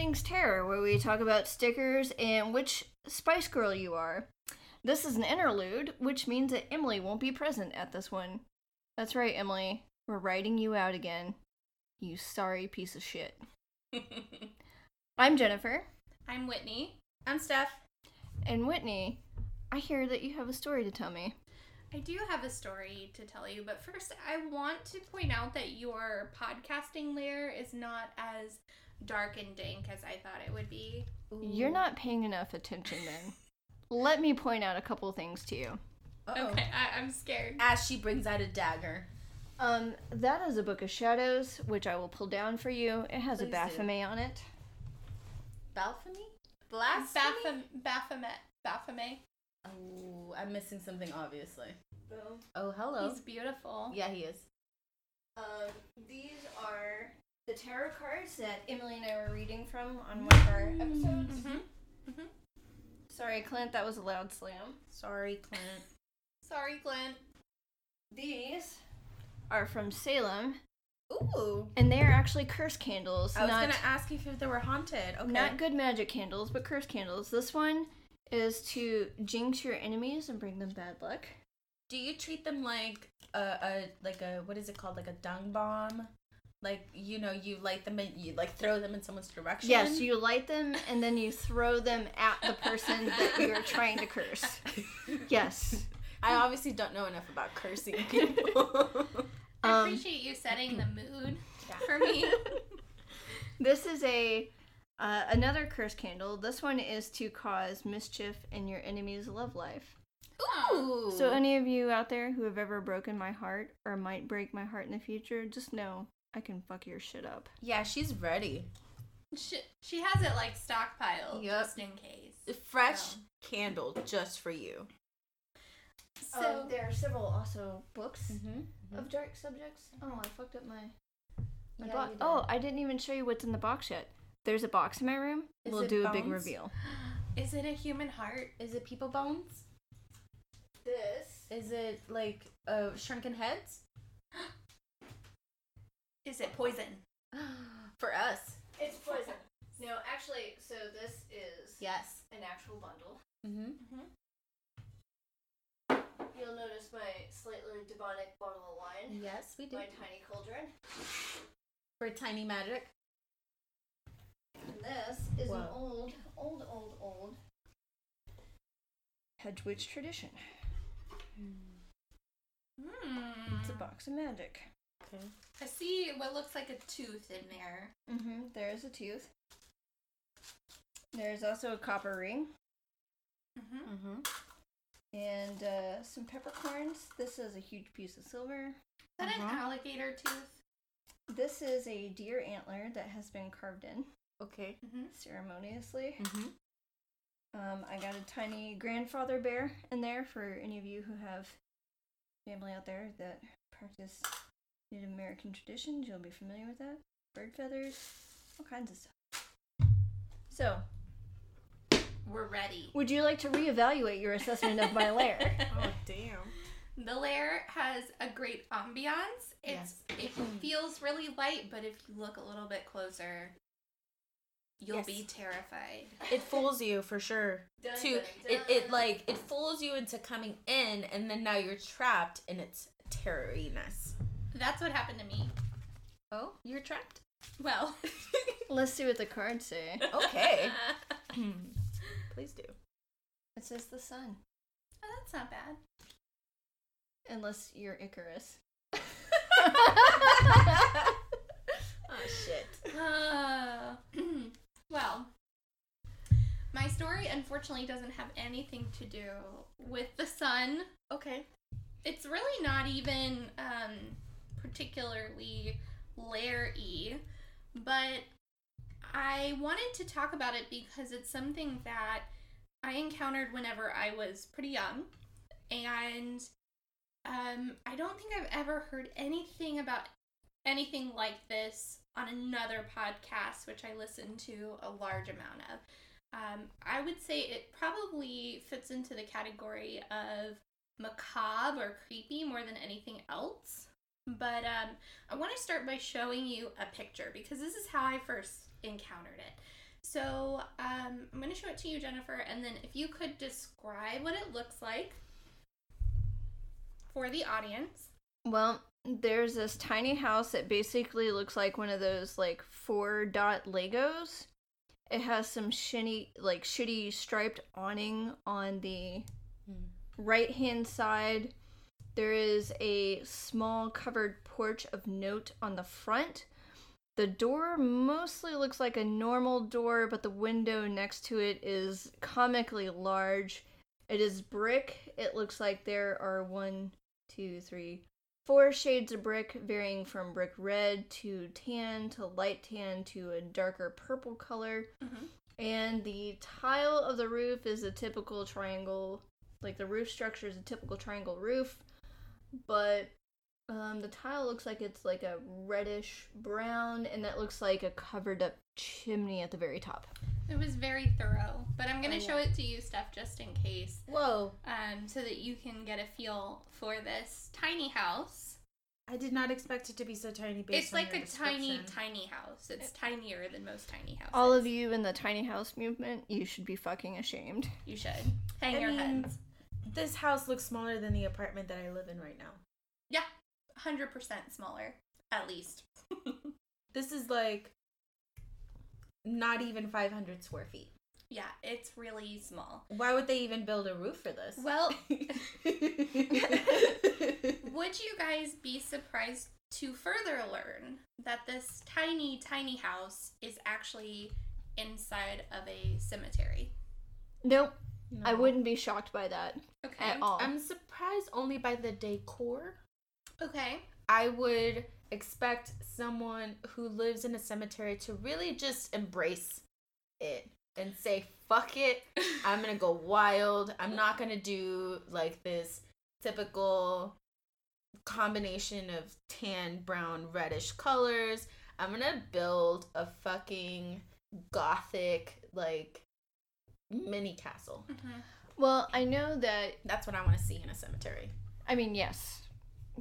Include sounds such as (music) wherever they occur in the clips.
Welcome to All Things Terror, where we talk about stickers and which Spice Girl you are. This is an interlude, which means that Emily won't be present at this one. That's right, Emily. We're writing you out again. You sorry piece of shit. (laughs) I'm Jennifer. I'm Whitney. I'm Steph. And Whitney, I hear that you have a story to tell me. I do have a story to tell you, but first I want to point out that your podcasting layer is not as dark and dank as I thought it would be. You're not paying enough attention then. Let me point out a couple things to you. Uh-oh. Okay, I- I'm scared. As she brings out a dagger. Um, that is a Book of Shadows, which I will pull down for you. It has a Please do. Baphomet on it. Baphomet? Blasphemy? Baphom- Baphomet. Baphomet. Oh, I'm missing something, obviously. Boom. Oh, hello. He's beautiful. Yeah, he is. Um, these are the tarot cards that Emily and I were reading from on one of our episodes. Mm-hmm. Sorry, Clint, that was a loud slam. Sorry, Clint. Sorry, Clint. These are from Salem, Ooh. and they are actually curse candles. I was not, gonna ask if they were haunted. Okay. not good magic candles, but curse candles. This one is to jinx your enemies and bring them bad luck. Do you treat them like a, a like a what is it called? Like a dung bomb? Like you know, you light them and you like throw them in someone's direction. Yes, you light them and then you throw them at the person that you're trying to curse. (laughs) Yes. I obviously don't know enough about cursing people. (laughs) I Um, appreciate you setting the mood for me. (laughs) This is a uh, another curse candle. This one is to cause mischief in your enemy's love life. Ooh. So any of you out there who have ever broken my heart or might break my heart in the future, just know I can fuck your shit up. yeah, she's ready. She, she has it like stockpiled Yep. just in case. Fresh So- candle just for you. So Um, there are several also books Mm-hmm. of dark subjects. Oh, I fucked up my my Yeah, box. Oh, I didn't even show you what's in the box yet. There's a box in my room. Is we'll it do a big reveal. (gasps) is it a human heart? Is it people bones? This Is it like uh, shrunken heads? (gasps) (gasps) Is it poison? (gasps) For us. it's poison. No, actually, so this is Yes. an actual bundle. Mm-hmm. You'll notice my slightly demonic bottle of wine, Yes, we do. my tiny cauldron, For tiny magic. and this is an Whoa. old, old, old, old hedge witch tradition. Hmm. It's a box of magic. Okay. I see what looks like a tooth in there. Mm-hmm. There's a tooth. There's also a copper ring Mm-hmm. Mm-hmm. and uh, some peppercorns. This is a huge piece of silver. Is that an Uh-huh. alligator tooth? This is a deer antler that has been carved in Okay. Mm-hmm. ceremoniously. Mm-hmm. Um, I got a tiny grandfather bear in there for any of you who have family out there that practice Native American traditions. You'll be familiar with that. Bird feathers, all kinds of stuff. So, We're ready. would you like to reevaluate your assessment of my lair? (laughs) Oh damn. The lair has a great ambiance. It's it feels really light, but if you look a little bit closer, you'll Yes. be terrified. It fools you for sure. (laughs) To it, it like it fools you into coming in and then now you're trapped in its terroriness. That's what happened to me. Oh, you're trapped? Well, (laughs) (laughs) Let's see what the cards say. Okay. (laughs) (clears throat) Please do. It says the sun, Oh, that's not bad. unless you're Icarus. Oh shit. Uh, (clears throat) well, my story unfortunately doesn't have anything to do with the sun. Okay. It's really not even um, particularly lair y, but I wanted to talk about it because it's something that I encountered whenever I was pretty young, and um, I don't think I've ever heard anything about anything like this on another podcast, which I listen to a large amount of. Um, I would say it probably fits into the category of macabre or creepy more than anything else. But um, I want to start by showing you a picture because this is how I first encountered it. So um, I'm going to show it to you, Jennifer, and then if you could describe what it looks like for the audience. Well, there's this tiny house that basically looks like one of those like four dot Legos. It has some shitty like shitty striped awning on the Hmm. right hand side. There is a small covered porch of note on the front. The door mostly looks like a normal door, but the window next to it is comically large. It is brick. It looks like there are one, two, three, four shades of brick, varying from brick red to tan to light tan to a darker purple color. Mhm. And the tile of the roof is a typical triangle, like the roof structure is a typical triangle roof, but um, the tile looks like it's like a reddish brown, and that looks like a covered up chimney at the very top. It was very thorough, but I'm going to Oh, show it to you, Steph, just in case, Whoa. um, so that you can get a feel for this tiny house. I did not expect it to be so tiny. Based it's on like your a tiny, tiny house. It's tinier than most tiny houses. All of you in the tiny house movement, you should be fucking ashamed. You should hang I your mean- heads. This house looks smaller than the apartment that I live in right now. Yeah, 100% smaller, at least. (laughs) This is like not even 500 square feet. yeah, it's really small. Why would they even build a roof for this? Well, (laughs) (laughs) would you guys be surprised to further learn that this tiny, tiny house is actually inside of a cemetery? Nope, I No. wouldn't be shocked by that Okay. at all. I'm surprised only by the decor. Okay. I would expect someone who lives in a cemetery to really just embrace it and say, fuck it, (laughs) I'm gonna go wild. I'm not gonna do like this typical combination of tan, brown, reddish colors. I'm gonna build a fucking gothic, like, mini castle. Mhm. well, I know that That's what I wanna see in a cemetery. I mean, yes,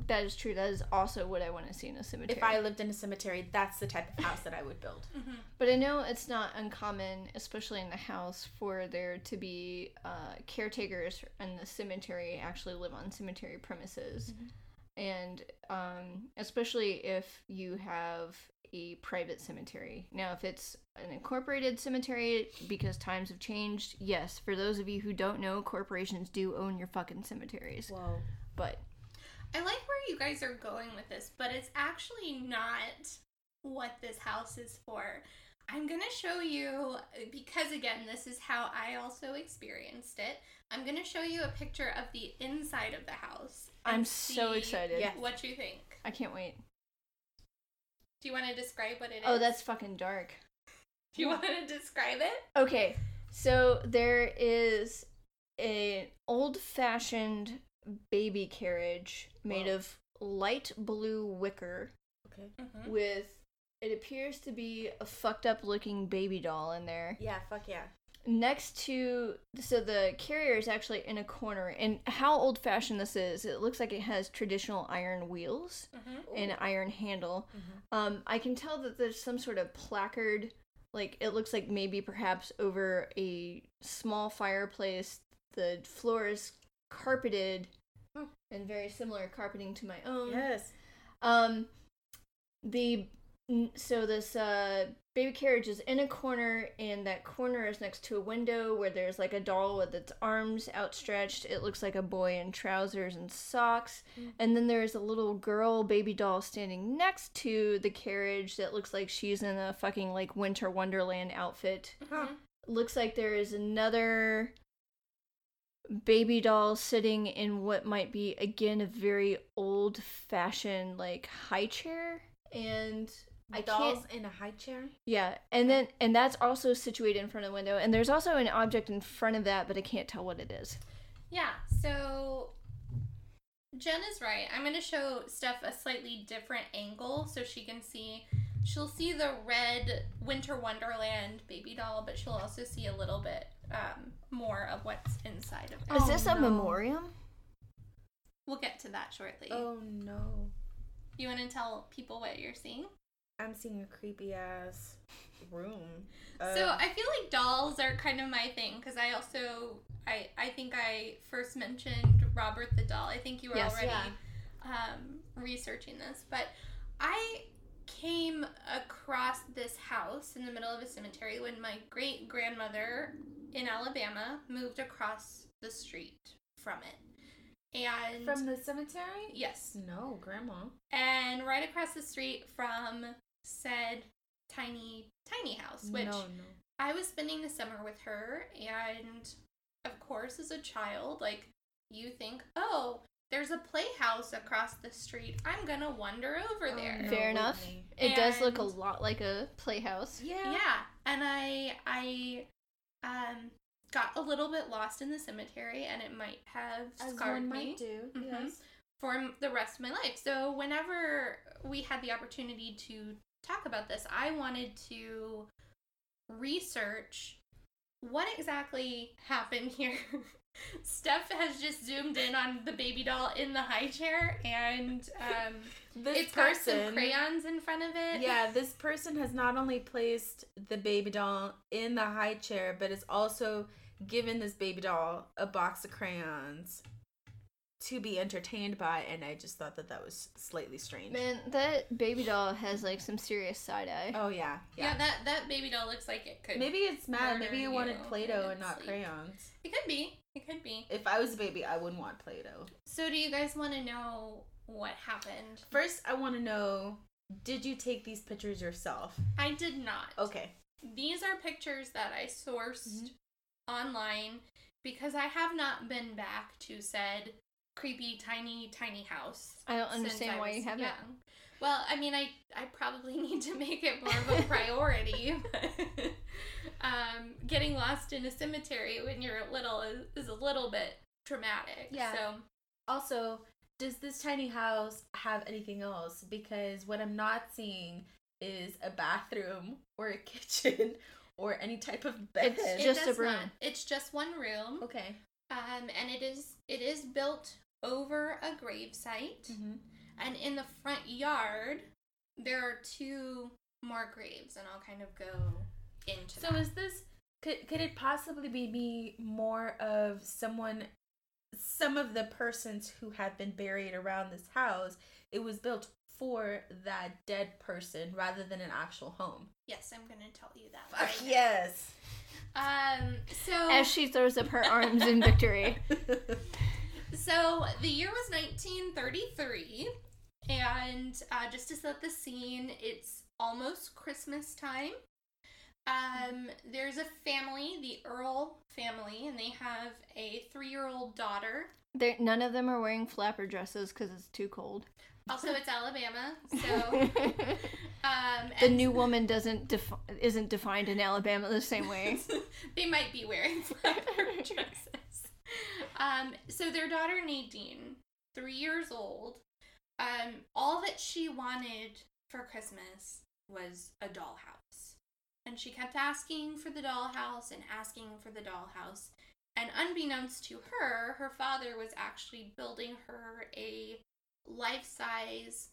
that is true. That is also what I want to see in a cemetery. If I lived in a cemetery, that's the type of house that I would build. (laughs) Mhm. but I know it's not uncommon, especially in the house, for there to be uh, caretakers in the cemetery actually live on cemetery premises, Mhm. and um, especially if you have a private cemetery. Now, if it's an incorporated cemetery, because times have changed, yes. For those of you who don't know, corporations do own your fucking cemeteries, Whoa. but I like where you guys are going with this, but it's actually not what this house is for. I'm going to show you, because again, this is how I also experienced it. I'm going to show you a picture of the inside of the house. I'm so excited. What do you think? I can't wait. Do you want to describe what it is? Oh, that's fucking dark. (laughs) Do you want to describe it? Okay, so there is an old-fashioned baby carriage made Whoa. of light blue wicker Okay. Mm-hmm. with it appears to be a fucked up looking baby doll in there. Yeah, fuck yeah. Next to so the carrier is actually in a corner and how old fashioned this is, it looks like it has traditional iron wheels Mm-hmm. and iron handle. Mhm. Um, I can tell that there's some sort of placard, like it looks like maybe perhaps over a small fireplace. The floor is carpeted Hmm. and very similar carpeting to my own. Yes. Um, the so this uh baby carriage is in a corner, and that corner is next to a window where there's like a doll with its arms outstretched. It looks like a boy in trousers and socks, Mm. and then there's a little girl baby doll standing next to the carriage that looks like she's in a fucking like winter wonderland outfit. Huh. Looks like there is another baby doll sitting in what might be again a very old fashioned like high chair and I Dolls can't in a high chair. yeah and then and that's also situated in front of the window and there's also an object in front of that but I can't tell what it is. Yeah, so Jen is right. I'm going to show Steph a slightly different angle so she can see. She'll see the red Winter Wonderland baby doll, but she'll also see a little bit um, more of what's inside of it. Is Oh, this a no. memoriam? We'll get to that shortly. Oh no. You want to tell people what you're seeing? I'm seeing a creepy ass room. so Uh, I feel like dolls are kind of my thing because I also I I think I first mentioned Robert the doll. I think you were Yes. already Yeah. um, researching this, but I came across this house in the middle of a cemetery when my great grandmother in Alabama moved across the street from it. And from the cemetery? yes, No, grandma. and right across the street from said tiny tiny house, which no, no. I was spending the summer with her, and of course, as a child, like you think, oh, there's a playhouse across the street. I'm gonna wander over Oh, there. no, Fair enough. Whitney. It does look a lot like a playhouse. Yeah. Yeah, and I I um got a little bit lost in the cemetery, and it might have As scarred one me might do. Mhm. Yes. for the rest of my life. So whenever we had the opportunity to talk about this, I wanted to research what exactly happened here. (laughs) Steph has just zoomed in on the baby doll in the high chair, and um, (laughs) This it's got some person. crayons in front of it. Yeah, (laughs) this person has not only placed the baby doll in the high chair, but has also given this baby doll a box of crayons to be entertained by, and I just thought that that was slightly strange. Man, that baby doll has like some serious side eye. Oh yeah, yeah, yeah. that that baby doll looks like it could. Maybe it's mad. Maybe it you wanted Play-Doh and not sleep. crayons. it could be. It could be. If I was a baby, I wouldn't want Play-Doh. So, do you guys want to know what happened? First, I want to know: Did you take these pictures yourself? I did not. Okay. These are pictures that I sourced Mm-hmm. online because I have not been back to said creepy tiny tiny house. I don't understand I why you haven't. Well, I mean, I I probably (laughs) need to make it more of a priority. (laughs) um, getting lost in a cemetery when you're little is, is a little bit traumatic. Yeah. So Also, does this tiny house have anything else? Because what I'm not seeing is a bathroom or a (laughs) kitchen or any type of bed. It's it just a room. not. It's just one room. okay. Um, and it is it is built over a gravesite. Mm-hmm. And in the front yard, there are two more graves, and I'll kind of go into So that. is this could could it possibly be me more of someone some of the persons who have been buried around this house, it was built for that dead person rather than an actual home. yes, I'm gonna tell you that. Fuck right now. yes. Um. So As she throws up her arms in victory. (laughs) So the year was 1933, and uh, just to set the scene, it's almost Christmas time. Um, there's a family, the Earl family, and they have a three-year-old daughter. They're, none of them are wearing flapper dresses because it's too cold. Also, it's Alabama, so (laughs) um, the new woman doesn't defi- isn't defined in Alabama the same way. (laughs) they might be wearing (laughs) flapper dresses. Um, so their daughter Nadine, three years old, um, all that she wanted for Christmas was a dollhouse. And she kept asking for the dollhouse and asking for the dollhouse. And unbeknownst to her, her father was actually building her a life size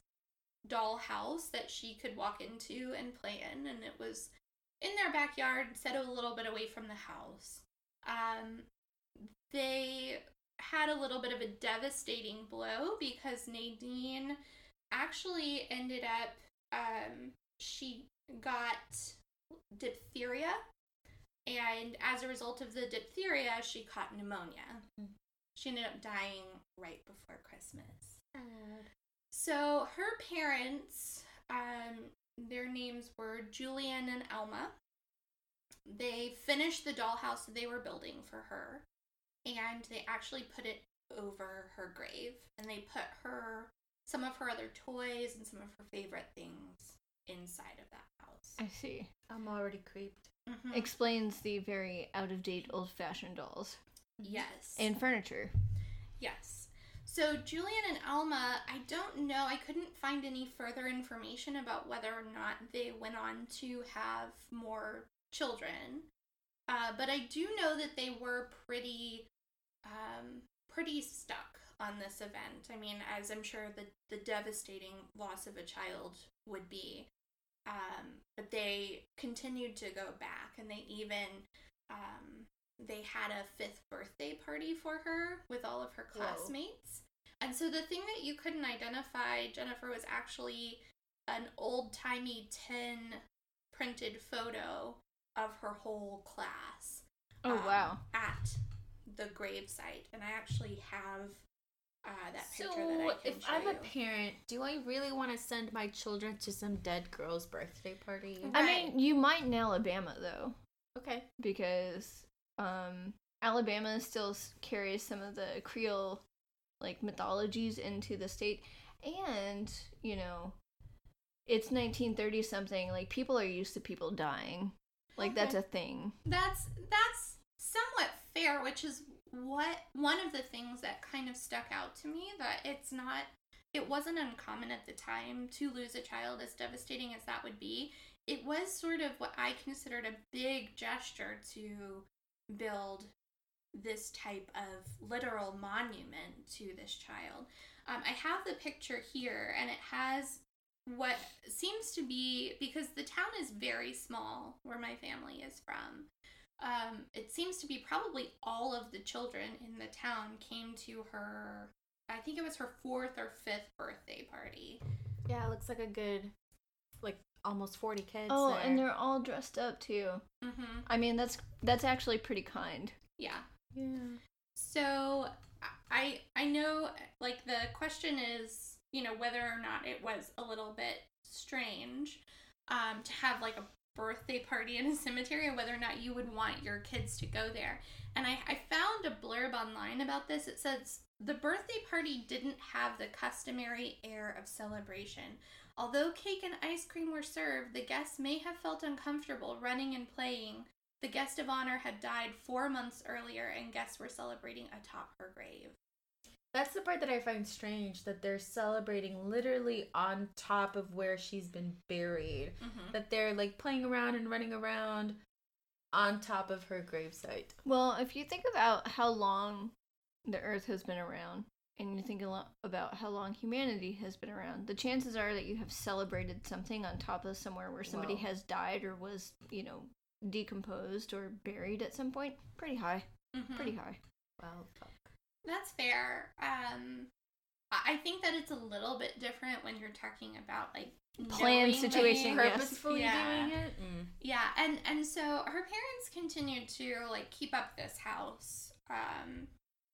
dollhouse that she could walk into and play in. And it was in their backyard, set a little bit away from the house. Um, they had a little bit of a devastating blow because Nadine actually ended up, um, she got diphtheria. And as a result of the diphtheria, she caught pneumonia. Mm. She ended up dying right before Christmas. So her parents, um, their names were Julian and Alma. They finished the dollhouse they were building for her, and they actually put it over her grave, and they put her some of her other toys and some of her favorite things inside of that house. I see. I'm already creeped. Mhm. Explains the very out of date old fashioned dolls yes. and furniture. Yes. So Julian and Alma, I don't know. I couldn't find any further information about whether or not they went on to have more children. Uh, but I do know that they were pretty, um, pretty stuck on this event. I mean, as I'm sure the the devastating loss of a child would be. Um, but they continued to go back, and they even um, they had a fifth birthday party for her with all of her Whoa. classmates. And so the thing that you couldn't identify, Jennifer, was actually an old timey tin printed photo of her whole class. Oh um, wow. At the gravesite, and I actually have uh, that So picture that I can if show I'm a parent, do I really want to send my children to some dead girl's birthday party? Mm. I mean, you might in Alabama though, Okay. because um, Alabama still carries some of the Creole like mythologies into the state, and you know, it's 1930 something. Like people are used to people dying. Like that's a thing. That's that's somewhat fair, which is what one of the things that kind of stuck out to me that it's not it wasn't uncommon at the time to lose a child as devastating as that would be. It was sort of what I considered a big gesture to build this type of literal monument to this child. Um, I have the picture here, and it has what seems to be because the town is very small where my family is from. Um, it seems to be probably all of the children in the town came to her. I think it was her fourth or fifth birthday party. Yeah, it looks like a good, like almost 40 kids. Oh, there. and they're all dressed up too. Mm-hmm. I mean, that's that's actually pretty kind. Yeah. Yeah. So I I know like the question is you know whether or not it was a little bit strange um, to have like a birthday party in a cemetery and whether or not you would want your kids to go there. And I, I found a blurb online about this. It says the birthday party didn't have the customary air of celebration. Although cake and ice cream were served, the guests may have felt uncomfortable running and playing the guest of honor had died four months earlier, and guests were celebrating atop her grave. That's the part that I find strange that they're celebrating literally on top of where she's been buried. Mm-hmm. That they're like playing around and running around on top of her gravesite. Well, if you think about how long the Earth has been around, and you think a lot about how long humanity has been around, the chances are that you have celebrated something on top of somewhere where somebody Wow. has died or was, you know, decomposed or buried at some point. Pretty high. Mhm. Pretty high. Wow. That's fair. Um, I think that it's a little bit different when you're talking about like Planned situation. Purposefully Yeah. doing it? Mm. Yeah, and and so her parents continued to like keep up this house. Um,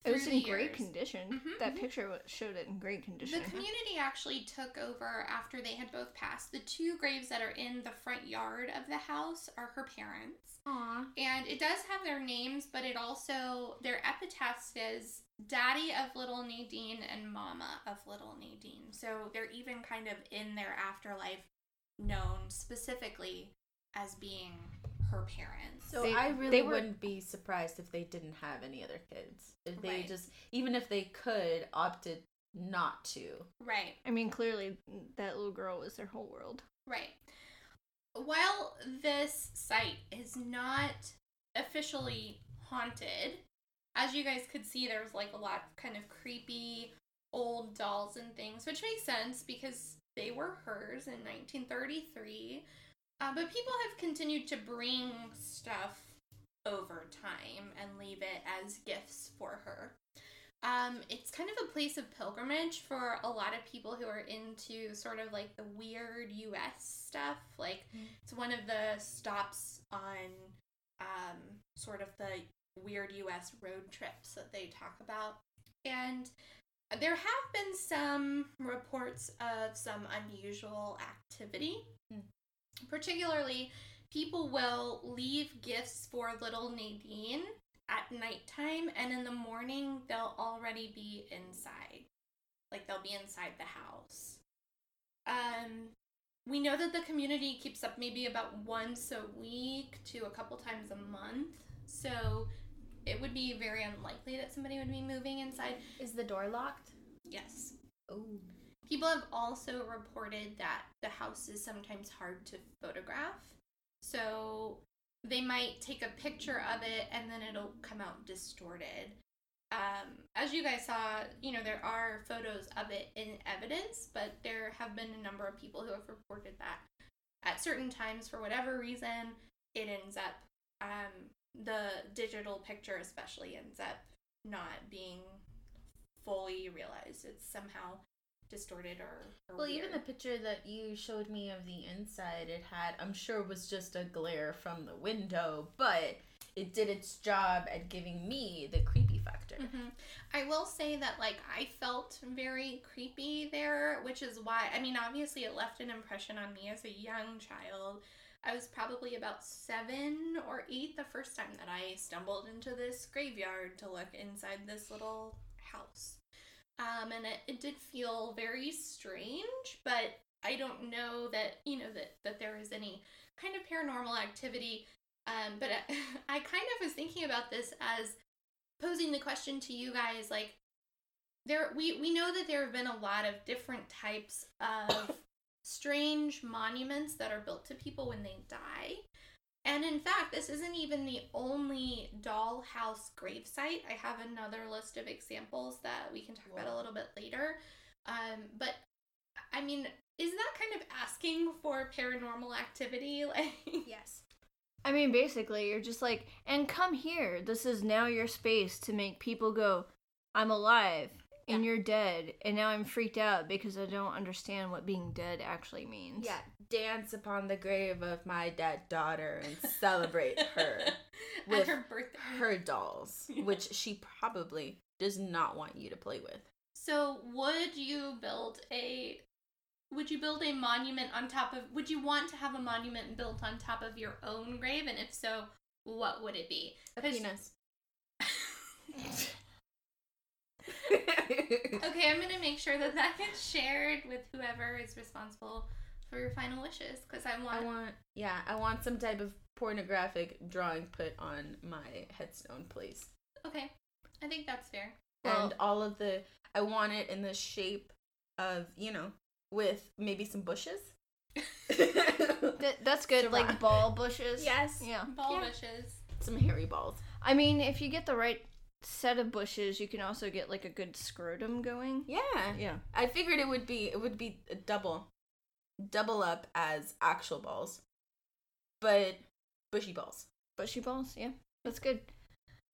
It was in the great years. condition. Mhm, That mhm. picture showed it in great condition. The community actually took over after they had both passed. The two graves that are in the front yard of the house are her parents. Aw. And it does have their names, but it also, their epitaph says Daddy of Little Nadine and Mama of Little Nadine. So they're even kind of in their afterlife known specifically as being her parents. So They- I really they were- wouldn't be surprised if they didn't have any other kids. If they Right. just, even if they could, opted not to. right. I mean, clearly that little girl was their whole world. Right. While this site is not officially haunted, as you guys could see, there's like a lot of kind of creepy old dolls and things, which makes sense because they were hers in 1933. Uh, but people have continued to bring stuff over time and leave it as gifts for her. Um, it's kind of a place of pilgrimage for a lot of people who are into sort of like the weird US stuff. Like, Mm. it's one of the stops on um, sort of the weird US road trips that they talk about. And there have been some reports of some unusual activity. Hmm. Particularly, people will leave gifts for little Nadine at nighttime, and in the morning, they'll already be inside. Like, they'll be inside the house. Um, we know that the community keeps up maybe about once a week to a couple times a month. So it would be very unlikely that somebody would be moving inside. Is the door locked? Yes. Oh. People have also reported that the house is sometimes hard to photograph. So they might take a picture of it and then it'll come out distorted. um, as you guys saw, you know, there are photos of it in evidence, but there have been a number of people who have reported that at certain times, for whatever reason, it ends up, um, the digital picture especially ends up not being fully realized. It's somehow distorted or, or Well, even the picture that you showed me of the inside, it had, I'm sure, was just a glare from the window, but it did its job at giving me the creepy factor. Mhm. I will say that like I felt very creepy there, which is why I mean obviously it left an impression on me as a young child. I was probably about seven or eight the first time that I stumbled into this graveyard to look inside this little house. Um, and it, it did feel very strange, but I don't know that, you know, that, that there is any kind of paranormal activity. Um, but I, (laughs) I kind of was thinking about this as posing the question to you guys like there we we know that there have been a lot of different types of strange monuments that are built to people when they die. And in fact this isn't even the only dollhouse gravesite i have another list of examples that we can talk about a little bit later. Um but i mean is that kind of asking for paranormal activity? (laughs) Like Yes. I mean, basically, you're just like, and come here. This is now your space to make people go, I'm alive and you're dead. And now I'm freaked out because I don't understand what being dead actually means. Yeah, dance upon the grave of my dead daughter and celebrate (laughs) her with her birthday her dolls, (laughs) which she probably does not want you to play with. So would you build a would you build a monument on top of would you want to have a monument built on top of your own grave and if so what would it be? A 'Cause- penis. (laughs) (laughs) Okay, I'm going to make sure that that gets shared with whoever is responsible for your final wishes cuz I want I want, yeah, I want some type of pornographic drawing put on my headstone, please. Okay. I think that's fair. and Well- all of the, I want it in the shape of, you know, with maybe some bushes. (laughs) (laughs) Th- that's good. Survive. Like ball bushes. Yes. Yeah. Ball Yeah. wishes. Some hairy balls. I mean, if you get the right set of bushes, you can also get like a good scrotum going. Yeah. Yeah. I figured it would be it would be a double double up as actual balls. But bushy balls. Bushy balls. Yeah. That's good.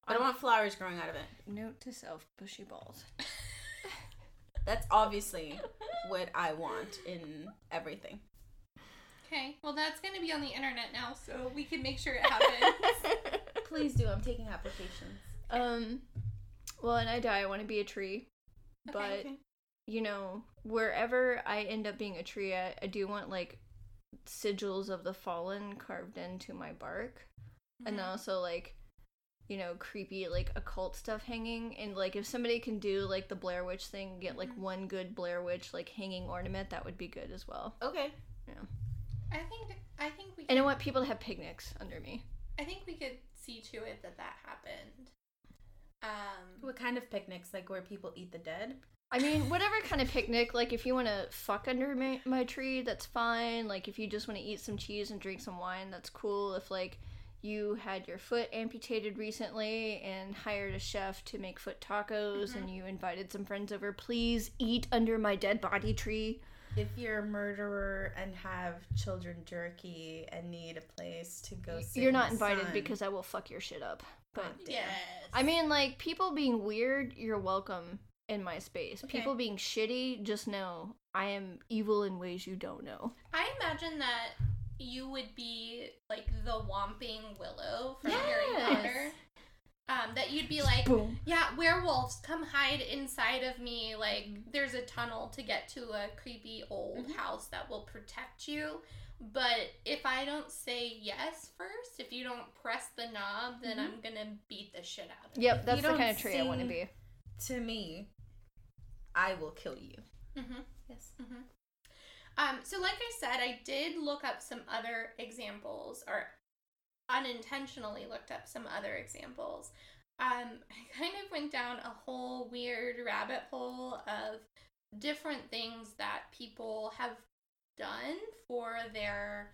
I don't um, want flowers growing out of it. Note to self bushy balls. (laughs) That's obviously what I want in everything. Okay. Well, that's going to be on the internet now so we can make sure it happens. (laughs) Please do. I'm taking applications. Um, well, and I die. I want to be a tree, but Okay. you know, wherever I end up being a tree, I, I do want like sigils of the fallen carved into my bark, and Mhm. also like you know creepy like occult stuff hanging and like if somebody can do like the blair witch thing get like Mhm. one good blair witch like hanging ornament that would be good as well Okay. Yeah. I think I think we and i want people to have picnics under me I think we could see to it that that happened. Um, What kind of picnics? Like where people eat the dead? I mean, whatever kind of picnic, like if you want to fuck under my, my tree, that's fine. Like if you just want to eat some cheese and drink some wine, that's cool. If like you had your foot amputated recently and hired a chef to make foot tacos and you invited some friends over, please eat under my dead body tree. If you're a murderer and have children jerky and need a place to go sit You're not invited sun. because I will fuck your shit up. But yes. I mean, like people being weird, you're welcome in my space. Okay. People being shitty, just know I am evil in ways you don't know. I imagine that you would be like the Whomping Willow from Harry Potter. Um, that you'd be like, Boom. yeah, werewolves, come hide inside of me. Like, there's a tunnel to get to a creepy old Mm-hmm. house that will protect you. But if I don't say yes first, if you don't press the knob, then I'm gonna beat the shit out of Mm-hmm. Yep, that's you the kind of tree I want to be. To me, I will kill you. you. hmm Yes. Um, so, like I said, I did look up some other examples, or unintentionally looked up some other examples. Um, (laughs) I kind of went down a whole weird rabbit hole of different things that people have done for their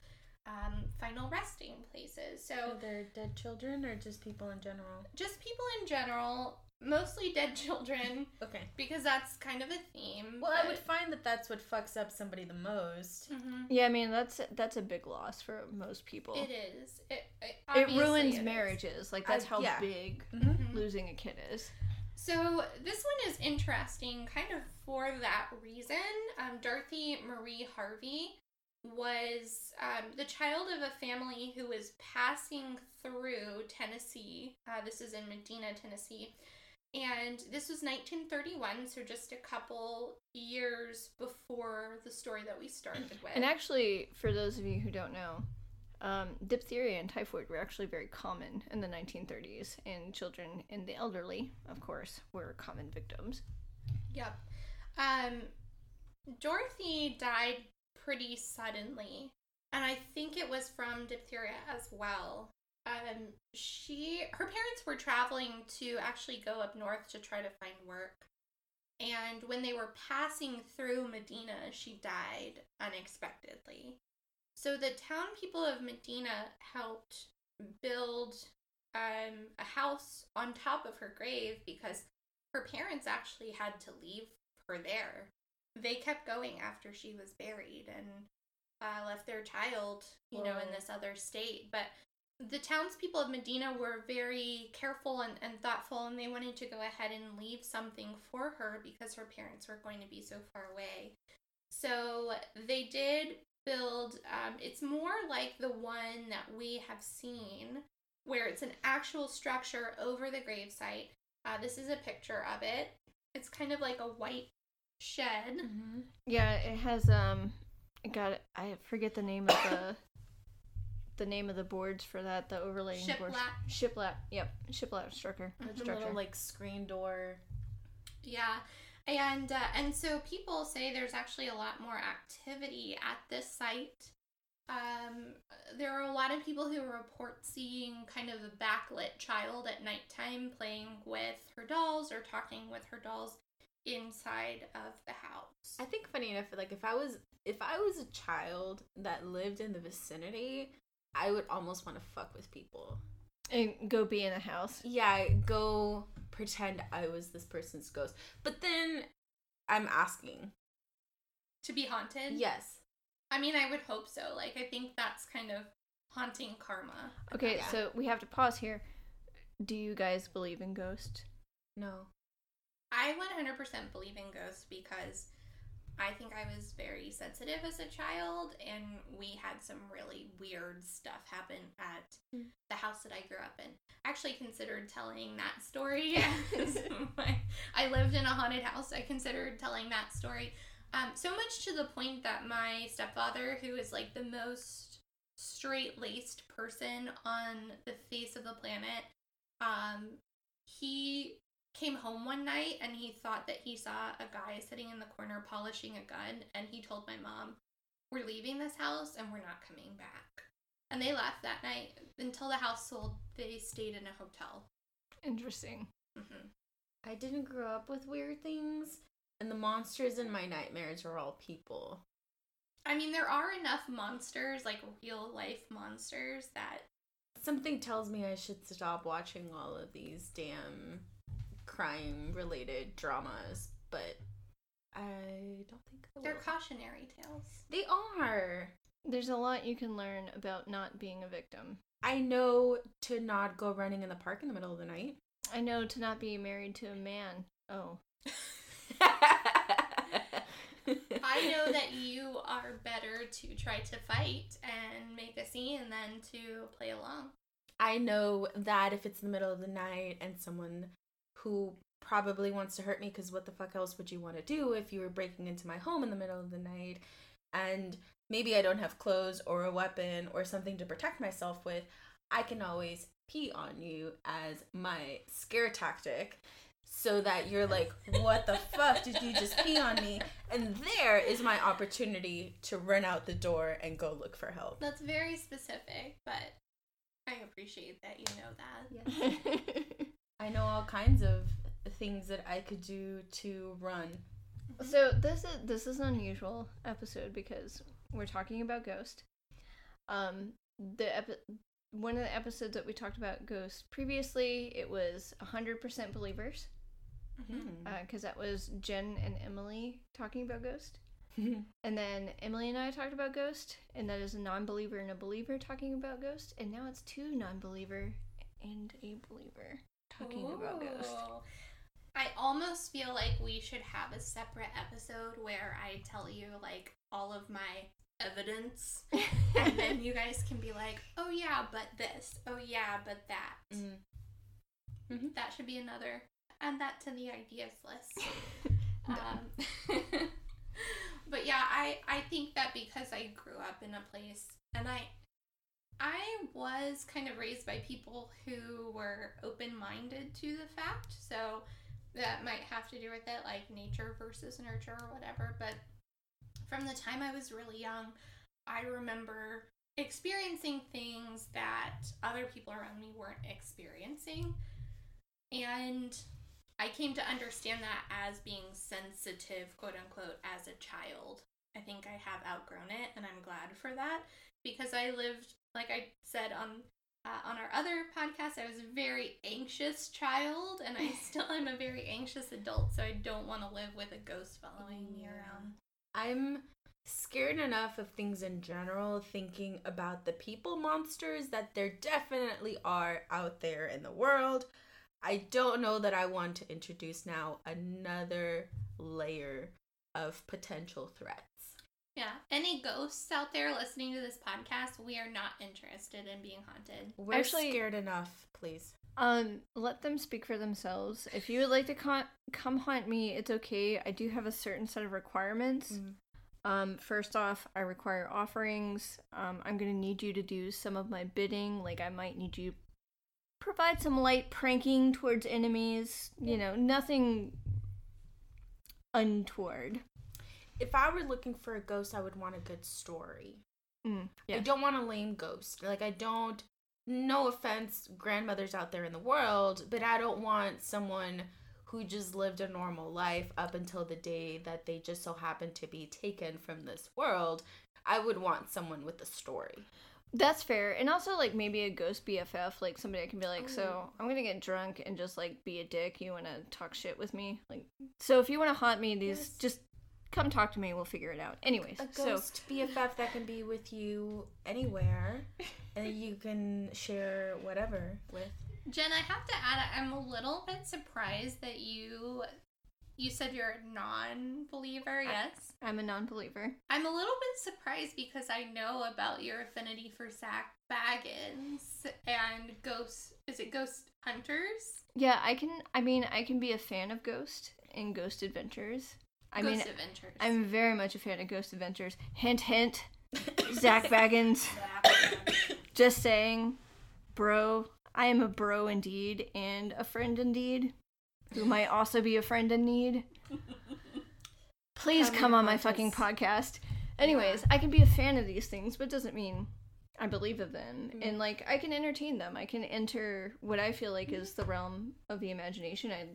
um, final resting places. So, they're dead children or just people in general? just people in general, mostly dead (laughs) children Okay. because that's kind of a theme. Well, I would find that that's what fucks up somebody the most. Mhm. Yeah, I mean that's that's a big loss for most people. It is. It, it, It ruins it is. marriages. Like I- that's how yeah. big Mhm. losing a kid is. So this one is interesting, kind of for that reason. Um, Dorothy Marie Harvey was um, the child of a family who was passing through Tennessee. Uh, this is in Medina, Tennessee. And this was 1931, so just a couple years before the story that we started with. And actually, for those of you who don't know, um, diphtheria and typhoid were actually very common in the 1930s, and children and the elderly, of course, were common victims. Yep. Um, Dorothy died pretty suddenly, and I think it was from diphtheria as well. Um, she, her parents were traveling to actually go up north to try to find work, and when they were passing through Medina, she died unexpectedly. So the town people of Medina helped build um, a house on top of her grave because her parents actually had to leave her there. They kept going after she was buried and uh, left their child, you know, in this other state. But the townspeople of Medina were very careful and, and thoughtful, and they wanted to go ahead and leave something for her because her parents were going to be so far away. So they did build, um, it's more like the one that we have seen, where it's an actual structure over the gravesite. Uh, this is a picture of it. It's kind of like a white shed. Mm-hmm. Yeah, it has um, got I forget the name of the (coughs) the name of the boards for that. The overlaying boards. Shiplap. Shiplap. Yep, shiplap structure. Mhm. The structure. little like screen door. Yeah. And uh, and so people say there's actually a lot more activity at this site. Um, there are a lot of people who report seeing kind of a backlit child at nighttime playing with her dolls or talking with her dolls inside of the house. I think funny enough, like if I was if I was a child that lived in the vicinity, I would almost want to fuck with people. and go be in a house. Yeah, go pretend I was this person's ghost. But then I'm asking. to be haunted? Yes. I mean, I would hope so. Like, I think that's kind of haunting karma. Okay, Yeah. so we have to pause here. Do you guys believe in ghosts? No. I 100% believe in ghosts because I think I was very sensitive as a child and we had some really weird stuff happen at Mm. the house that I grew up in. I actually considered telling that story. my- (laughs) (laughs) I lived in a haunted house. I considered telling that story. Um, so much to the point that my stepfather, who is like the most straight laced person on the face of the planet, um, he came home one night and he thought that he saw a guy sitting in the corner polishing a gun and he told my mom we're leaving this house and we're not coming back and they left that night until the house sold they stayed in a hotel Interesting. hmm I didn't grow up with weird things, and the monsters in my nightmares were all people. i mean there are enough monsters like real life monsters that Something tells me I should stop watching all of these damn crime related dramas, but I don't think I they're will. cautionary tales They are. There's a lot you can learn about not being a victim. I know to not go running in the park in the middle of the night. I know to not be married to a man. Oh. (laughs) i know that you are better to try to fight and make a scene than to play along I know that if it's in the middle of the night and someone who probably wants to hurt me, because what the fuck else would you want to do if you were breaking into my home in the middle of the night and maybe I don't have clothes or a weapon or something to protect myself with, I can always pee on you as my scare tactic so that you're like, what the (laughs) fuck did you just pee on me? And there is my opportunity to run out the door and go look for help. That's very specific, but I appreciate that you know that. (laughs) I know all kinds of things that I could do to run. Mm-hmm. so this is this is an unusual episode because we're talking about Ghost. Um, the epi- one of the episodes that we talked about Ghost previously, it was hundred percent believers, mm-hmm. uh, because that was Jen and Emily talking about Ghost. (laughs) And then Emily and I talked about Ghost, and that is a non believer and a believer talking about Ghost. And now it's two non believer and a believer talking about Ghost. Ooh. I almost feel like we should have a separate episode where I tell you like all of my evidence and then you guys can be like, "Oh yeah, but this. Oh yeah, but that." (laughs) Mm. That should be another. Add that to the ideas list. (laughs) Um, (laughs) but yeah, I I think that because I grew up in a place and I I was kind of raised by people who were open-minded to the fact. So that might have to do with it like nature versus nurture or whatever, but from the time I was really young, I remember experiencing things that other people around me weren't experiencing. And I came to understand that as being sensitive, quote unquote, as a child. I think I have outgrown it, and I'm glad for that because I lived, like I said on uh, on our other podcast, I was a very anxious child, and I (laughs) still am a very anxious adult. So I don't want to live with a ghost following me around. I'm scared enough of things in general, thinking about the people monsters that there definitely are out there in the world. I don't know that I want to introduce now another layer of potential threats. Yeah. Any ghosts out there listening to this podcast, we are not interested in being haunted. We're Actually- scared enough, please. Um, let them speak for themselves. If you would like to con- come haunt me, it's okay. I do have a certain set of requirements. Mm. Um, first off, I require offerings. Um, I'm gonna need you to do some of my bidding. Like I might need you provide some light pranking towards enemies. You know, nothing untoward. If I were looking for a ghost, I would want a good story. Mm, I don't want a lame ghost. Like I don't no offense grandmothers out there in the world, but I don't want someone who just lived a normal life up until the day that they just so happened to be taken from this world. I would want someone with a story. That's fair. And also like maybe a ghost BFF, like somebody I can be like, so I'm gonna get drunk and just like be a dick. You wanna talk shit with me? Like so if you wanna haunt me, these Yes. just come talk to me, we'll figure it out. Anyways, A so ghost BFF that can be with you anywhere (laughs) and you can share whatever with. Jen, I have to add, I'm a little bit surprised that you you said you're a non-believer. Yes, I'm a non believer. I'm a little bit surprised because I know about your affinity for Zak Bagans and Ghost. Is it Ghost Hunters? Yeah, I can I mean I can be a fan of Ghost and Ghost Adventures. I Ghost mean Adventures. I'm very much a fan of Ghost Adventures. Hint hint. (laughs) Zak Bagans. Just saying, bro. I am a bro indeed, and a friend indeed, who might also be a friend in need. (laughs) Please Come come on my fucking podcast. Anyways, I can be a fan of these things, but doesn't mean I believe of them. Mm. And like, I can entertain them. I can enter what I feel like is the realm of the imagination. I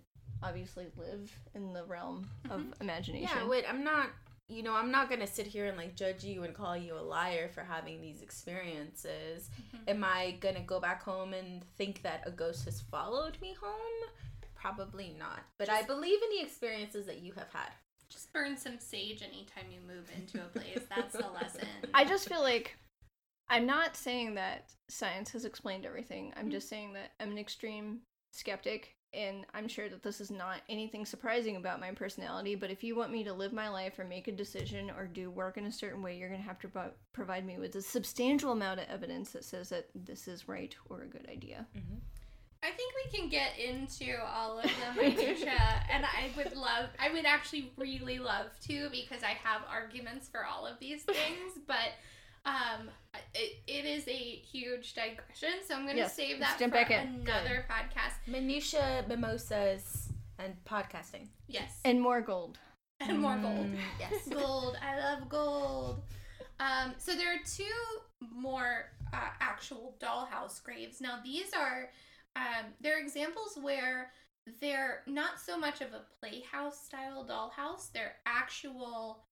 obviously live in the realm of mm-hmm. imagination. Yeah, wait, I'm not you know, I'm not gonna sit here and like judge you and call you a liar for having these experiences. Mm-hmm. Am I gonna go back home and think that a ghost has followed me home? Probably not. But I believe in the experiences that you have had. Just burn some sage anytime you move into a place. That's the lesson. (laughs) I just feel like I'm not saying that science has explained everything. I'm mm-hmm. just saying that I'm an extreme skeptic and I'm sure that this is not anything surprising about my personality, but if you want me to live my life or make a decision or do work in a certain way, you're going to have to pro- provide me with a substantial amount of evidence that says that this is right or a good idea. Mm-hmm. I think we can get into all of the minutia, (laughs) and I would love, I would actually really love to because I have arguments for all of these things, but um, it, it is a huge digression, so I'm going to Yes, save let's that jump for back in. another podcast. Minutia, mimosas, and podcasting. Yes, And more gold. and more gold. Mm, yes. (laughs) gold. I love gold. Um, so there are two more uh, actual dollhouse graves. Now these are um, they're examples where they're not so much of a playhouse style dollhouse. They're actual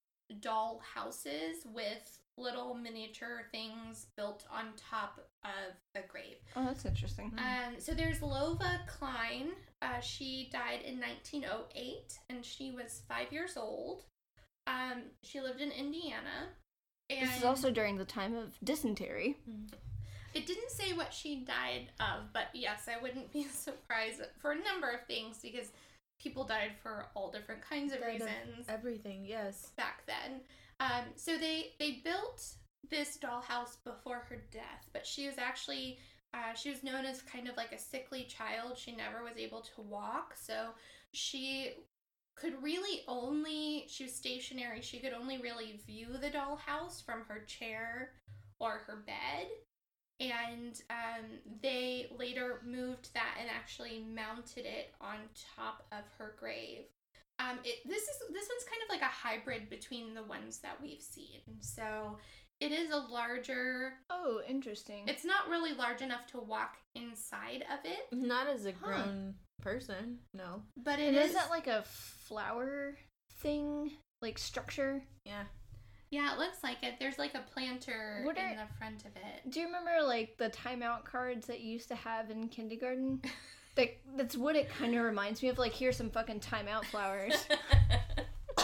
doll houses with little miniature things built on top of a grave. Oh, that's interesting. Um, so there's Lova Klein. Uh, she died in 1908, and she was five years old. Um, she lived in Indiana. And This is also during the time of dysentery. it didn't say what she died of, but yes, I wouldn't (laughs) be surprised for a number of things because people died for all different kinds of Died of reasons Everything, yes. back then. Um, so they they built this dollhouse before her death, but she was actually uh, she was known as kind of like a sickly child. She never was able to walk, so she could really only she was stationary. She could only really view the dollhouse from her chair or her bed. And um, they later moved that and actually mounted it on top of her grave. Um, it, this is this one's kind of like a hybrid between the ones that we've seen. So it is a larger. Oh, interesting. It's not really large enough to walk inside of it, Not as a Huh. grown person, no. but it and is. is that like a flower thing, like structure? Yeah. yeah, it looks like it. There's like a planter What in are- the front of it. Do you remember like the timeout cards that you used to have in kindergarten? (laughs) that, that's what it kind of reminds me of. Like, here's some fucking timeout flowers. (laughs)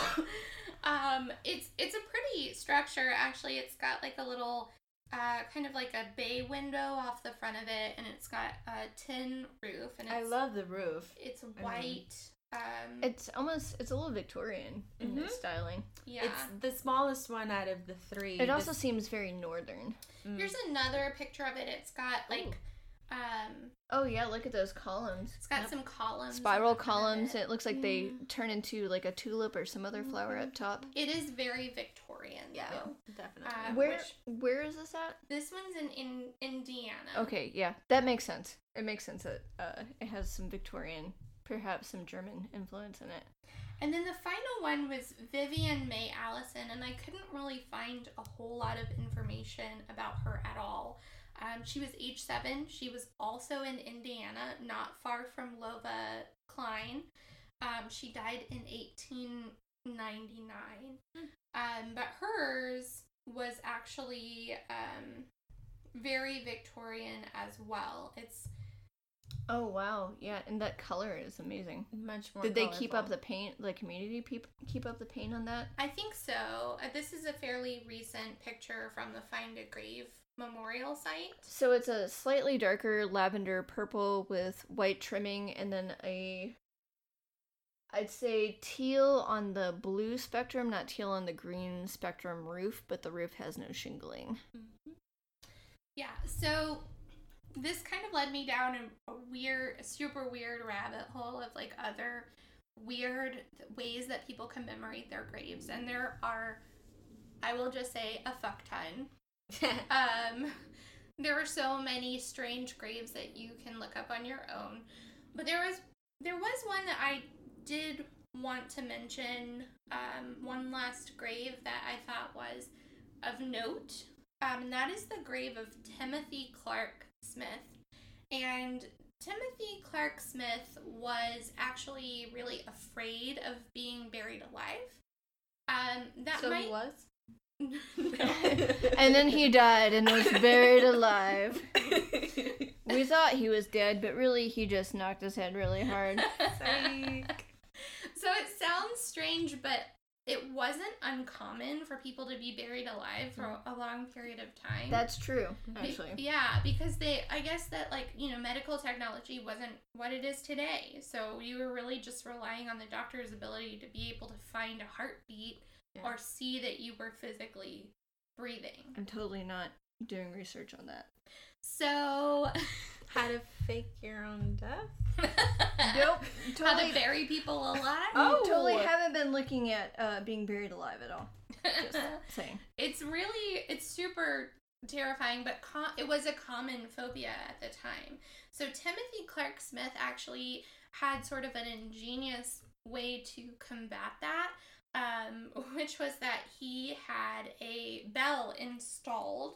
um, it's it's a pretty structure. Actually, it's got like a little. Uh, kind of like a bay window off the front of it, and it's got a tin roof, and it's I love the roof. it's white. Um, it's almost it's a little Victorian in Mhm. its styling. yeah. It's the smallest one out of the three. It also This- seems very northern. mm. Here's another picture of it. It's got like, um, Oh yeah, look at those columns. it's got Yep. some columns. Spiral on the front of columns. it. It looks like they turn into like a tulip or some other flower up top. It is very Victorian. yeah, though. definitely. Um, Where which- where is this at? This one's in, in Indiana. Okay, yeah, that makes sense. It makes sense that uh, it has some Victorian, perhaps some German influence in it. And then the final one was Vivian May Allison, and I couldn't really find a whole lot of information about her at all. Um, she was age seven. She was also in Indiana, not far from Lova Klein. Um, she died in 1899. Um, but hers was actually um, very Victorian as well. It's Oh wow, yeah, and that color is amazing. Much more. Did they keep up the paint? The community peop- keep up the paint on that? I think so. Uh, this is a fairly recent picture from the Find a Grave memorial site. So it's a slightly darker lavender purple with white trimming, and then a I'd say teal on the blue spectrum, not teal on the green spectrum roof, but the roof has no shingling. Mhm. Yeah, so this kind of led me down a, a weird, a super weird rabbit hole of like other weird ways that people commemorate their graves. And there are, I will just say, a fuck ton. (laughs) Um, there are so many strange graves that you can look up on your own. But there was there was one that I did want to mention. Um, one last grave that I thought was of note. Um, and that is the grave of Timothy Clark Smith. And Timothy Clark Smith was actually really afraid of being buried alive. Um, that so might he was. (laughs) And then he died and was buried alive. (laughs) We thought he was dead, but really he just knocked his head really hard. Psych. so it sounds strange, but it wasn't uncommon for people to be buried alive for mm-hmm. a long period of time. That's true, Be- actually. yeah, because they, I guess that like you know, medical technology wasn't what it is today. So you were really just relying on the doctor's ability to be able to find a heartbeat Yeah. or see that you were physically breathing. I'm totally not doing research on that. So, (laughs) How (laughs) to fake your own death? Nope. How Totally, to bury people alive? Oh. totally haven't been looking at uh, being buried alive at all. Just (laughs) saying. it's really it's super terrifying but com- it was a common phobia at the time so timothy clark smith actually had sort of an ingenious way to combat that um, (laughs) which was that he had a bell installed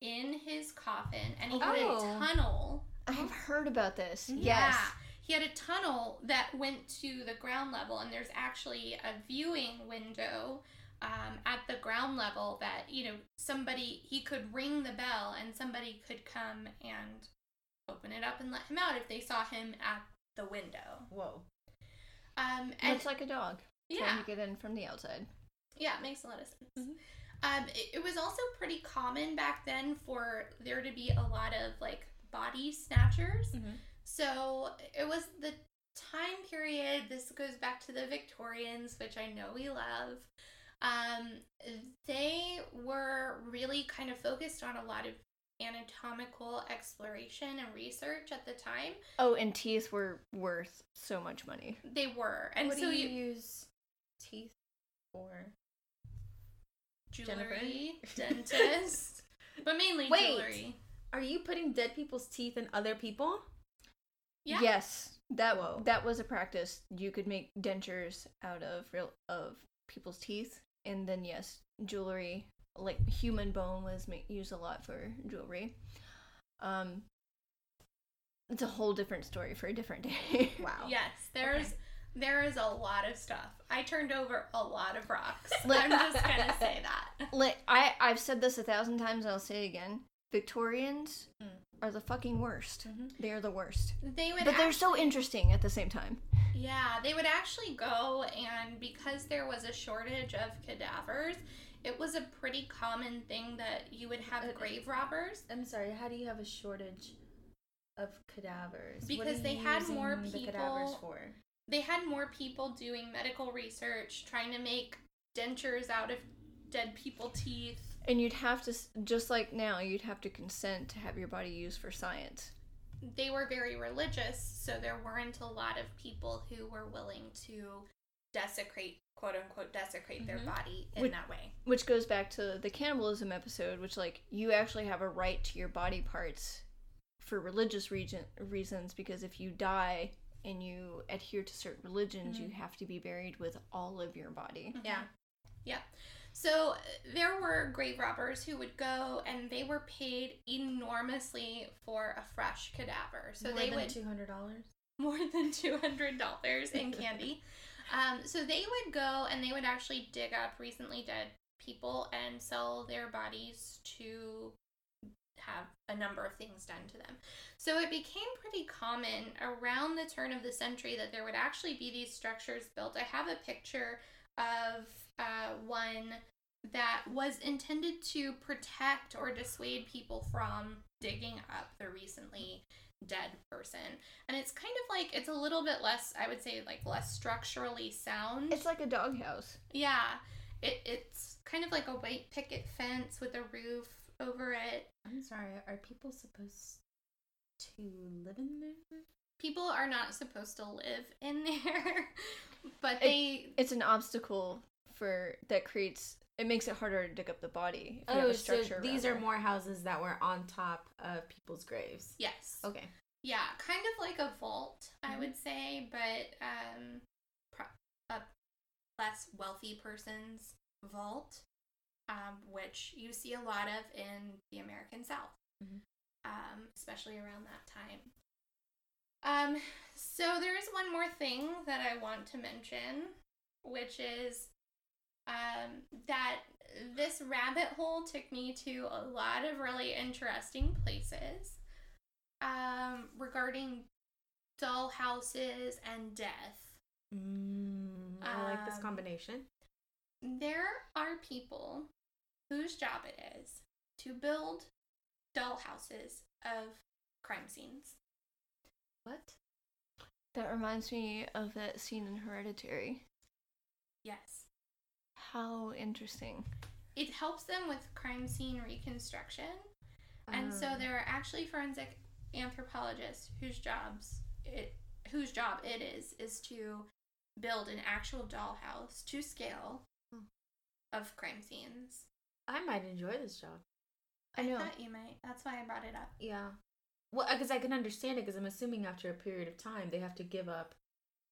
in his coffin and he had Oh. a tunnel I have heard about this. yeah. Yes. He had a tunnel that went to the ground level, and there's actually a viewing window um, at the ground level that you know somebody he could ring the bell and somebody could come and open it up and let him out if they saw him at the window. Whoa. Um, and Looks like a dog yeah, trying to get in from the outside. yeah, it makes a lot of sense. Mhm. Um, it, it was also pretty common back then for there to be a lot of like body snatchers. Mhm. So it was the time period. This goes back to the Victorians, which I know we love. Um, they were really kind of focused on a lot of anatomical exploration and research at the time. Oh, and teeth were worth so much money. They were, and what so you, you use teeth or Jennifer? jewelry, (laughs) dentist, but mainly Wait. jewelry. Are you putting dead people's teeth in other people? Yeah. Yes, that Whoa. that was a practice. You could make dentures out of real of people's teeth, and then yes, jewelry like human bone was ma- used a lot for jewelry. Um, it's a whole different story for a different (laughs) day. Wow. Yes, there's Okay. There is a lot of stuff. I turned over a lot of rocks. (laughs) I'm just gonna (laughs) say that. like I I've said this a thousand times. and I'll say it again. Victorians Mm. are the fucking worst. Mhm. They are the worst. They would But they're so interesting at the same time. Yeah, they would actually go and because there was a shortage of cadavers, it was a pretty common thing that you would have grave robbers. I'm sorry. How do you have a shortage of cadavers? What Because they had more using the cadavers people- for. They had more people doing medical research, trying to make dentures out of dead people teeth. And you'd have to, just like now, you'd have to consent to have your body used for science. They were very religious, so there weren't a lot of people who were willing to desecrate, quote unquote, desecrate their Mhm. body in Would- that way. Which goes back to the cannibalism episode, which, like, you actually have a right to your body parts for religious region- reasons because if you die and you adhere to certain religions, you have to be buried with all of your body. Yeah. Yeah. So there were grave robbers who would go and they were paid enormously for a fresh cadaver. So More they than would two hundred dollars. more than $200 in (laughs) candy. um, so they would go and they would actually dig up recently dead people and sell their bodies to have a number of things done to them. So it became pretty common around the turn of the century that there would actually be these structures built. I have a picture of uh, one that was intended to protect or dissuade people from digging up the recently dead person. And it's kind of like it's a little bit less, I would say, like less structurally sound. It's like a doghouse. yeah, it, it's kind of like a white picket fence with a roof over it. I'm sorry. Are people supposed to live in there? People are not supposed to live in (laughs) there, but It- they It's an obstacle for that creates. It makes it harder to dig up the body. If you have Oh, a so these are it. more houses that were on top of people's graves. yes, Okay. yeah, kind of like a vault, I Mhm. would say, but um, pro- a less wealthy person's vault, um, which you see a lot of in the American South, Mhm. um, especially around that time. Um, so there is one more thing that I want to mention, which is um, that this rabbit hole took me to a lot of really interesting places um, regarding doll houses and death. Mm, I like this Um, combination. There are people whose job it is to build dollhouses of crime scenes. What? That reminds me of that scene in Hereditary. Yes. How interesting. It helps them with crime scene reconstruction. And so Um, there are actually forensic anthropologists whose jobs it whose job it is is to build an actual dollhouse to scale Hmm. of crime scenes. I might enjoy this job. I know. thought you might. That's why I brought it up. Yeah. Well, because I can understand it, because I'm assuming after a period of time they have to give up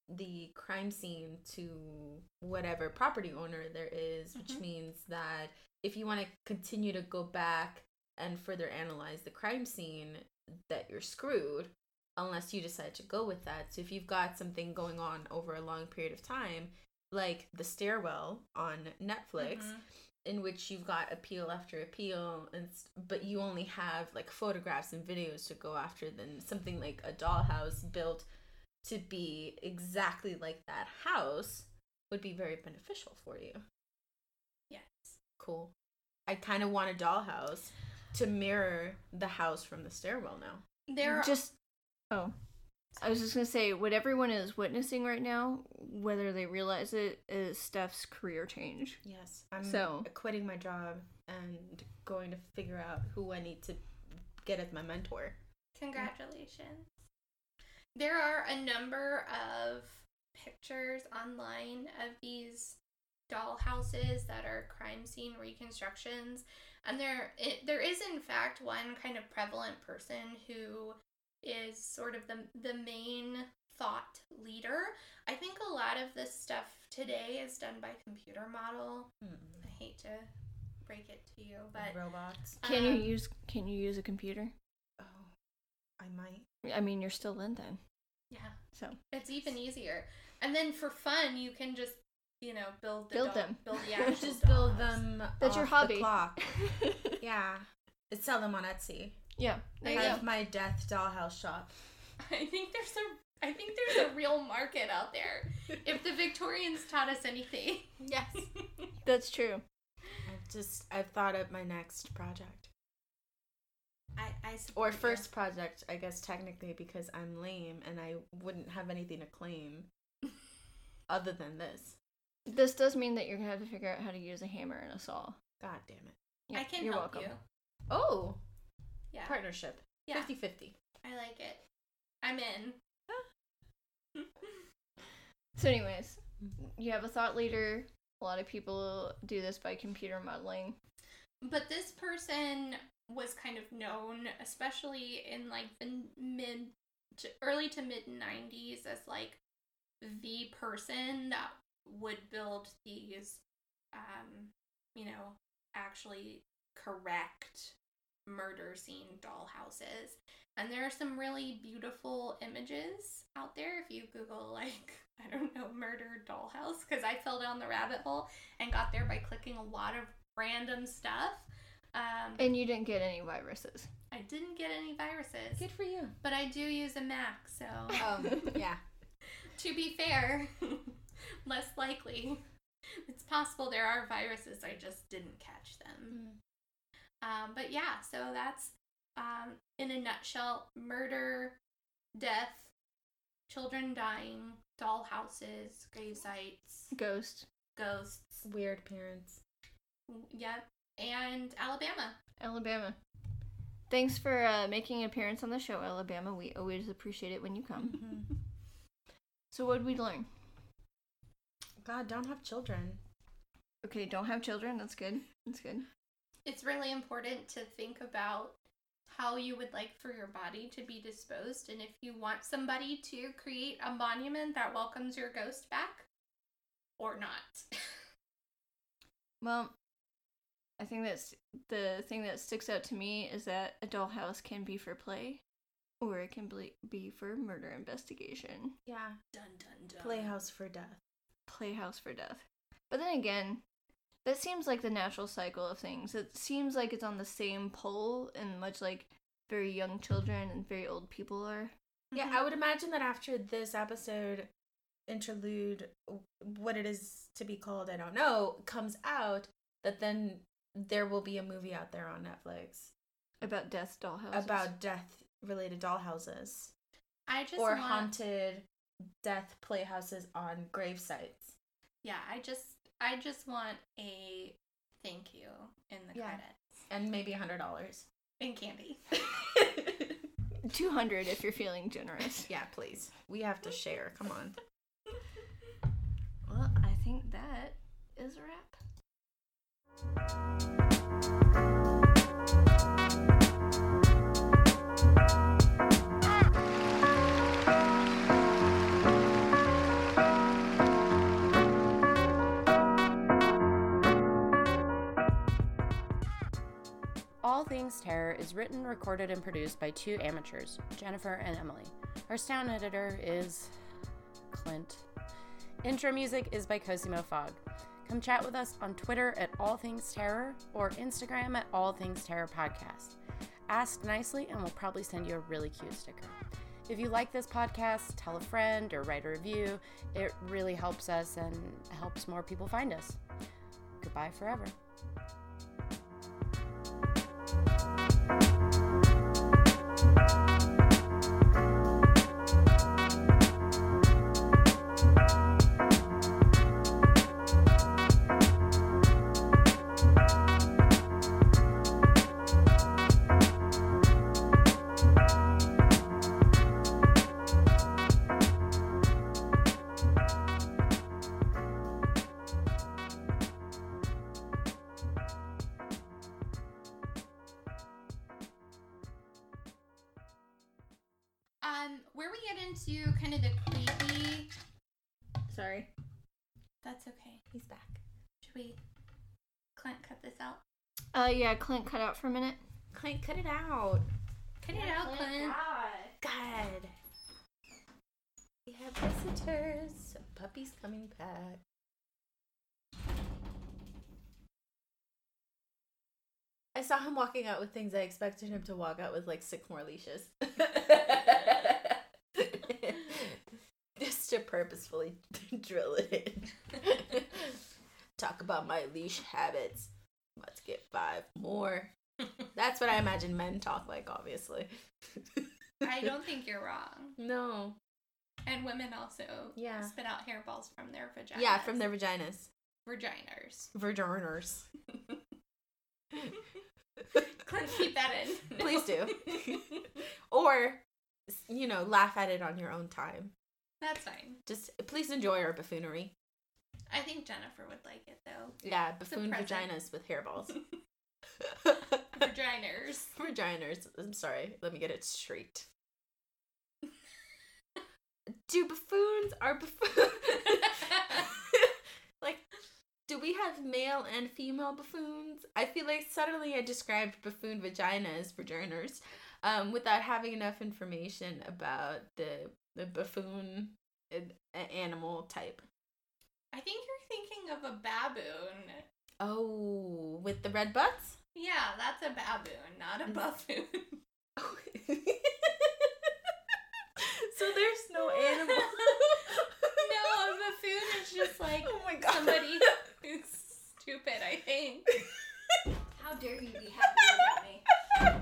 the crime scene to whatever property owner there is, which Mhm. means that if you want to continue to go back and further analyze the crime scene, that you're screwed unless you decide to go with that. So if you've got something going on over a long period of time, like The Stairwell on Netflix, Mhm. In which you've got appeal after appeal, and but you only have like photographs and videos to go after. Then something like a dollhouse built to be exactly like that house would be very beneficial for you. Yes. Cool. I kind of want a dollhouse to mirror the house from the stairwell now. There are just oh i was just gonna say what everyone is witnessing right now whether they realize it is steph's career change Yes. I'm So- quitting my job and going to figure out who I need to get as my mentor. Congratulations. There are a number of pictures online of these doll houses that are crime scene reconstructions and there it, there is in fact one kind of prevalent person who is sort of the the main thought leader. I think a lot of this stuff today is done by computer model. I hate to break it to you, but robots. can you Um, use can you use a computer Oh, I might. i mean you're still in then yeah. so It's even easier. And then for fun, you can just, you know, build the Build doll- them. build the (laughs) actual Just build them. That's your off the hobby. clock. (laughs) Yeah. it's sell them on Etsy. Yeah there I you have go my death dollhouse shop. (laughs) I think there's a I think there's a real market out there. If the Victorians taught us anything. Yes. (laughs) that's true I've just I've thought of my next project. I, I support Or you. first project, I guess technically because I'm lame and I wouldn't have anything to claim (laughs) other than this. this does mean that you're gonna have to figure out how to use a hammer and a saw God damn it. Yeah, I can you're help welcome you. Oh, Yeah. partnership. yeah. 50-50. I like it. I'm in. so anyways you have a thought leader a lot of people do this by computer modeling But this person was kind of known, especially in like the mid to early to mid 90s, as like the person that would build these, um, you know, actually correct murder scene doll houses. And there are some really beautiful images out there if you Google, like, (laughs) I don't know, murder dollhouse, because I fell down the rabbit hole and got there by clicking a lot of random stuff. Um, and you didn't get any viruses I didn't get any viruses, Good for you. but I do use a Mac, so Um, (laughs) yeah. to be fair, (laughs) less likely. It's possible there are viruses, I just didn't catch them. Um, but yeah, so that's um, in a nutshell murder, death, children dying, doll houses, grave sites, ghost ghosts. Weird parents. Yep. And Alabama. alabama thanks for uh, making an appearance on the show alabama we always appreciate it when you come Mm-hmm. (laughs) so what did we learn God, don't have children. okay don't have children that's good that's good It's really important to think about how you would like for your body to be disposed and if you want somebody to create a monument that welcomes your ghost back or not. (laughs) Well, I think that's the thing that sticks out to me is that a dollhouse can be for play, or it can be be for murder investigation. Yeah. dun dun dun. Playhouse for death. Playhouse for death. But then again, that seems like the natural cycle of things. It seems like it's on the same pole, and much like very young children and very old people are. Yeah, Mhm. I would imagine that after this episode interlude, what it is to be called, I don't know, comes out, that then there will be a movie out there on Netflix About death dollhouses. about death related dollhouses I just or want, haunted death playhouses on grave sites. Yeah, I just I just want a thank you in the Yeah. credits. And maybe a hundred dollars. And candy. (laughs) 200 if you're feeling generous. (laughs) yeah, please. We have to share. Come on. Well, I think that is a wrap. All Things Terror is written, recorded, and produced by two amateurs, Jennifer and Emily. Our sound editor is Clint. Intro music is by Cosimo Fogg. Come chat with us on Twitter at All Things Terror or Instagram at All Things Terror Podcast. Ask nicely, and we'll probably send you a really cute sticker. If you like this podcast, tell a friend or write a review. It really helps us and helps more people find us. Goodbye forever. Yeah, Clint cut out for a minute. Clint, cut it out. Cut it out, Clint. God. We have visitors. Puppy's coming back. I saw him walking out with things I expected him to walk out with, like six more leashes. (laughs) Just to purposefully (laughs) drill it in. (laughs) Talk about my leash habits. Let's get five more. That's what I imagine men talk like, obviously. I don't think you're wrong. (laughs) No. And women also Yeah. spit out hairballs from their vaginas. Yeah, from their vaginas. vaginas. Vaginers. Clint, keep that in. (laughs) Please do. or, you know, laugh at it on your own time. That's fine. Just please enjoy our buffoonery. I think Jennifer would like it though. Yeah, buffoon vaginas with hairballs. (laughs) Vaginas. Vaginas. I'm sorry. Let me get it straight. Do buffoons are buffoons? (laughs) like, do we have male and female buffoons? I feel like suddenly I described buffoon vaginas, as vaginers, um, without having enough information about the the buffoon uh, animal type. I think you're thinking of a baboon. Oh, with the red butts. Yeah, that's a baboon, not a mm. buffoon. (laughs) so there's no animal. (laughs) no, a buffoon is just (laughs) oh like oh my god. somebody who's stupid, I think. How dare you be having